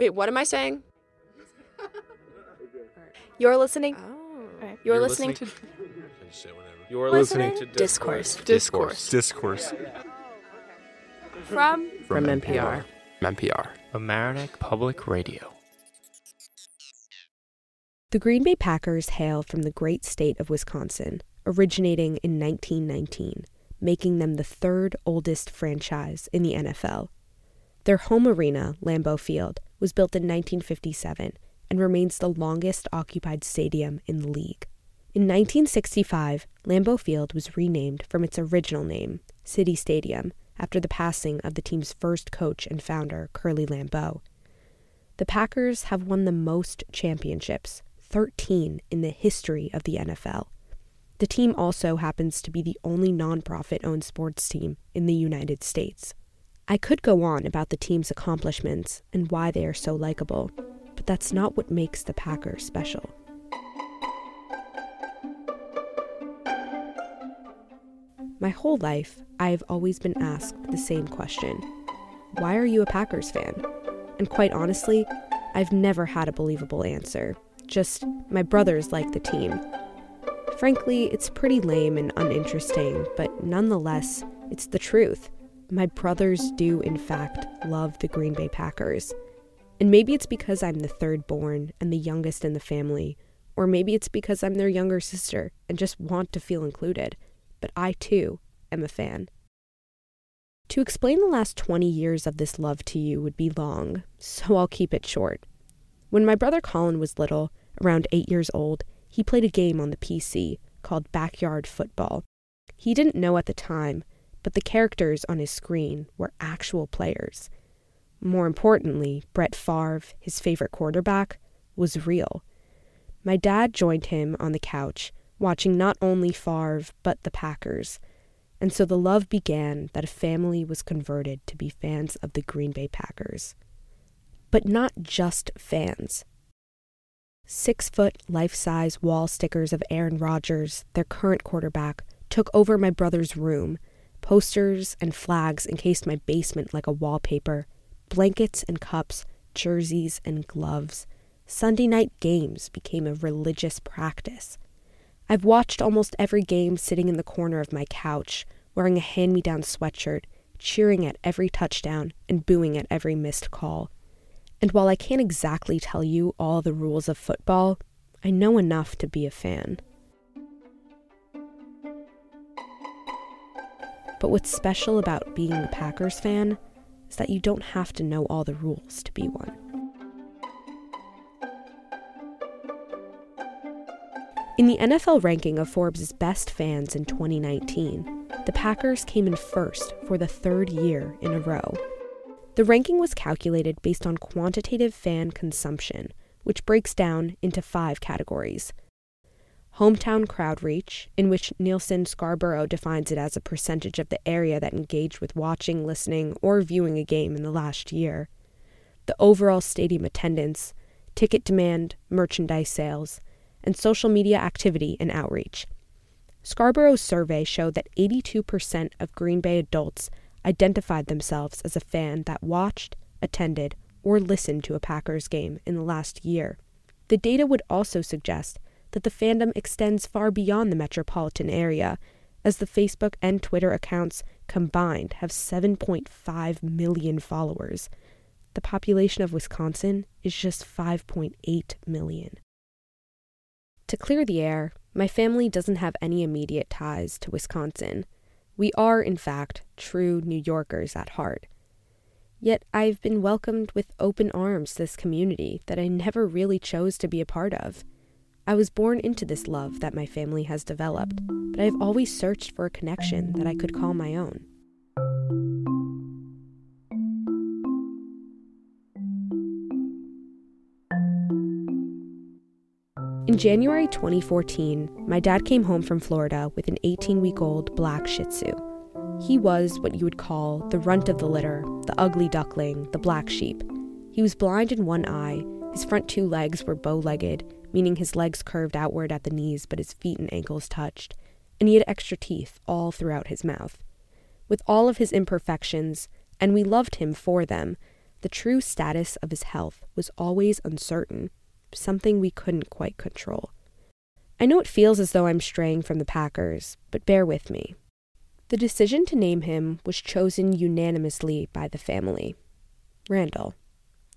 Wait, what am I saying? You're listening. Oh. You're, listening, listening to You're listening listening, to Discourse Discourse. Discourse. from From NPR. NPR. American Public Radio. The Green Bay Packers hail from the great state of Wisconsin, originating in 1919, making them the third oldest franchise in the NFL. Their home arena, Lambeau Field, was built in 1957 and remains the longest occupied stadium in the league. In 1965, Lambeau Field was renamed from its original name, City Stadium, after the passing of the team's first coach and founder, Curly Lambeau. The Packers have won the most championships, 13 in the history of the NFL. The team also happens to be the only nonprofit owned sports team in the United States. I could go on about the team's accomplishments and why they are so likable, but that's not what makes the Packers special. My whole life, I have always been asked the same question Why are you a Packers fan? And quite honestly, I've never had a believable answer. Just, my brothers like the team. Frankly, it's pretty lame and uninteresting, but nonetheless, it's the truth. My brothers do, in fact, love the Green Bay Packers. And maybe it's because I'm the third born and the youngest in the family, or maybe it's because I'm their younger sister and just want to feel included. But I, too, am a fan. To explain the last 20 years of this love to you would be long, so I'll keep it short. When my brother Colin was little, around eight years old, he played a game on the PC called Backyard Football. He didn't know at the time, but the characters on his screen were actual players. More importantly, Brett Favre, his favorite quarterback, was real. My dad joined him on the couch, watching not only Favre, but the Packers. And so the love began that a family was converted to be fans of the Green Bay Packers. But not just fans. Six foot, life size wall stickers of Aaron Rodgers, their current quarterback, took over my brother's room. Posters and flags encased my basement like a wallpaper. Blankets and cups, jerseys and gloves. Sunday night games became a religious practice. I've watched almost every game sitting in the corner of my couch, wearing a hand me down sweatshirt, cheering at every touchdown and booing at every missed call. And while I can't exactly tell you all the rules of football, I know enough to be a fan. But what's special about being a Packers fan is that you don't have to know all the rules to be one. In the NFL ranking of Forbes' best fans in 2019, the Packers came in first for the third year in a row. The ranking was calculated based on quantitative fan consumption, which breaks down into five categories hometown crowd reach, in which Nielsen Scarborough defines it as a percentage of the area that engaged with watching, listening, or viewing a game in the last year, the overall stadium attendance, ticket demand, merchandise sales, and social media activity and outreach. Scarborough's survey showed that 82% of Green Bay adults identified themselves as a fan that watched, attended, or listened to a Packers game in the last year. The data would also suggest that the fandom extends far beyond the metropolitan area, as the Facebook and Twitter accounts combined have 7.5 million followers. The population of Wisconsin is just 5.8 million. To clear the air, my family doesn't have any immediate ties to Wisconsin. We are, in fact, true New Yorkers at heart. Yet I've been welcomed with open arms to this community that I never really chose to be a part of. I was born into this love that my family has developed, but I've always searched for a connection that I could call my own. In January 2014, my dad came home from Florida with an 18 week old black Shih Tzu. He was what you would call the runt of the litter, the ugly duckling, the black sheep. He was blind in one eye, his front two legs were bow legged, meaning his legs curved outward at the knees but his feet and ankles touched, and he had extra teeth all throughout his mouth. With all of his imperfections, and we loved him for them, the true status of his health was always uncertain, something we couldn't quite control. I know it feels as though I'm straying from the Packers, but bear with me. The decision to name him was chosen unanimously by the family Randall.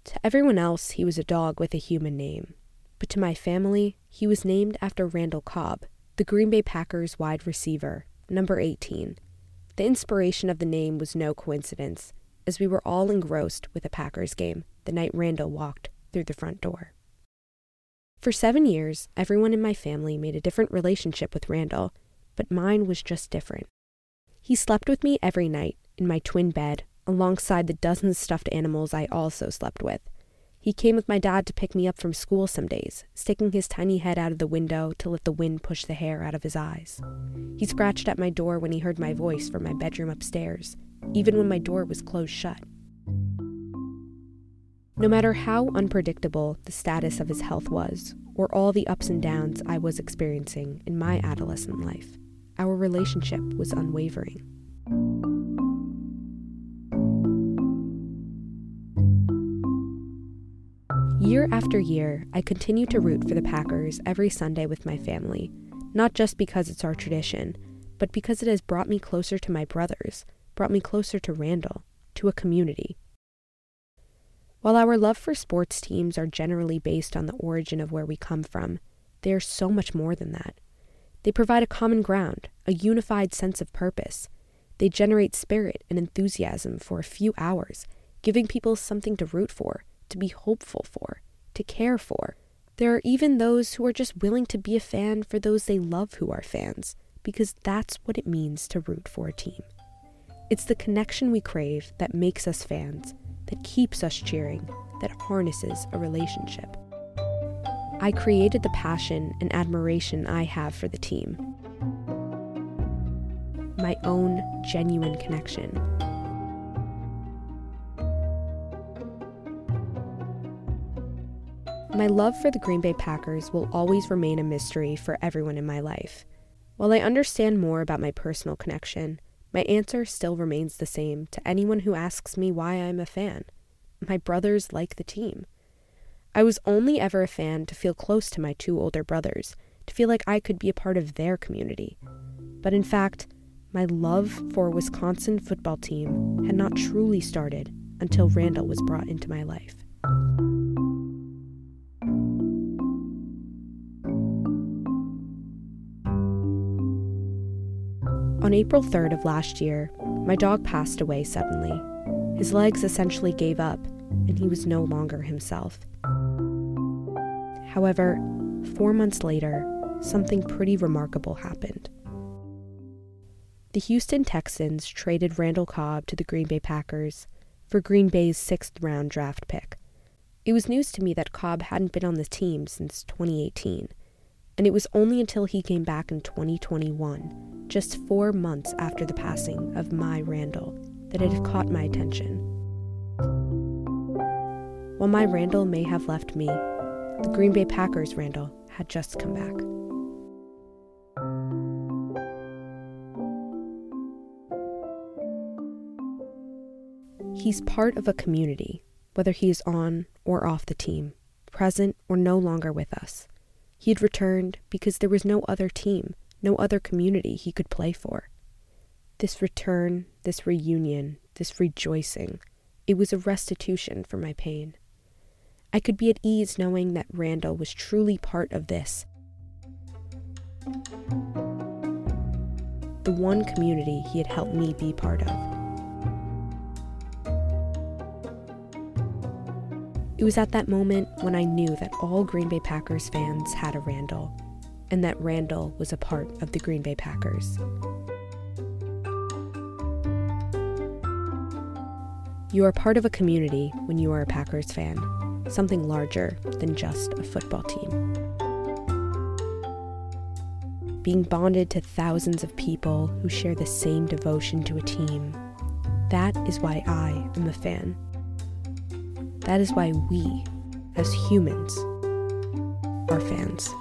To everyone else, he was a dog with a human name. But to my family, he was named after Randall Cobb, the Green Bay Packers wide receiver, number 18. The inspiration of the name was no coincidence, as we were all engrossed with a Packers game the night Randall walked through the front door. For seven years, everyone in my family made a different relationship with Randall, but mine was just different. He slept with me every night in my twin bed, alongside the dozens stuffed animals I also slept with. He came with my dad to pick me up from school some days, sticking his tiny head out of the window to let the wind push the hair out of his eyes. He scratched at my door when he heard my voice from my bedroom upstairs, even when my door was closed shut. No matter how unpredictable the status of his health was, or all the ups and downs I was experiencing in my adolescent life, our relationship was unwavering. Year after year, I continue to root for the Packers every Sunday with my family, not just because it's our tradition, but because it has brought me closer to my brothers, brought me closer to Randall, to a community. While our love for sports teams are generally based on the origin of where we come from, they are so much more than that. They provide a common ground, a unified sense of purpose. They generate spirit and enthusiasm for a few hours, giving people something to root for to be hopeful for, to care for. There are even those who are just willing to be a fan for those they love who are fans, because that's what it means to root for a team. It's the connection we crave that makes us fans, that keeps us cheering, that harnesses a relationship. I created the passion and admiration I have for the team. My own genuine connection My love for the Green Bay Packers will always remain a mystery for everyone in my life. While I understand more about my personal connection, my answer still remains the same to anyone who asks me why I'm a fan. My brothers like the team. I was only ever a fan to feel close to my two older brothers, to feel like I could be a part of their community. But in fact, my love for a Wisconsin football team had not truly started until Randall was brought into my life. On April 3rd of last year, my dog passed away suddenly. His legs essentially gave up, and he was no longer himself. However, four months later, something pretty remarkable happened. The Houston Texans traded Randall Cobb to the Green Bay Packers for Green Bay's sixth round draft pick. It was news to me that Cobb hadn't been on the team since 2018, and it was only until he came back in 2021 just four months after the passing of my Randall, that it had caught my attention. While my Randall may have left me, the Green Bay Packers Randall had just come back. He's part of a community, whether he is on or off the team, present or no longer with us. He had returned because there was no other team no other community he could play for. This return, this reunion, this rejoicing, it was a restitution for my pain. I could be at ease knowing that Randall was truly part of this. The one community he had helped me be part of. It was at that moment when I knew that all Green Bay Packers fans had a Randall and that Randall was a part of the Green Bay Packers. You are part of a community when you are a Packers fan, something larger than just a football team. Being bonded to thousands of people who share the same devotion to a team, that is why I am a fan. That is why we, as humans, are fans.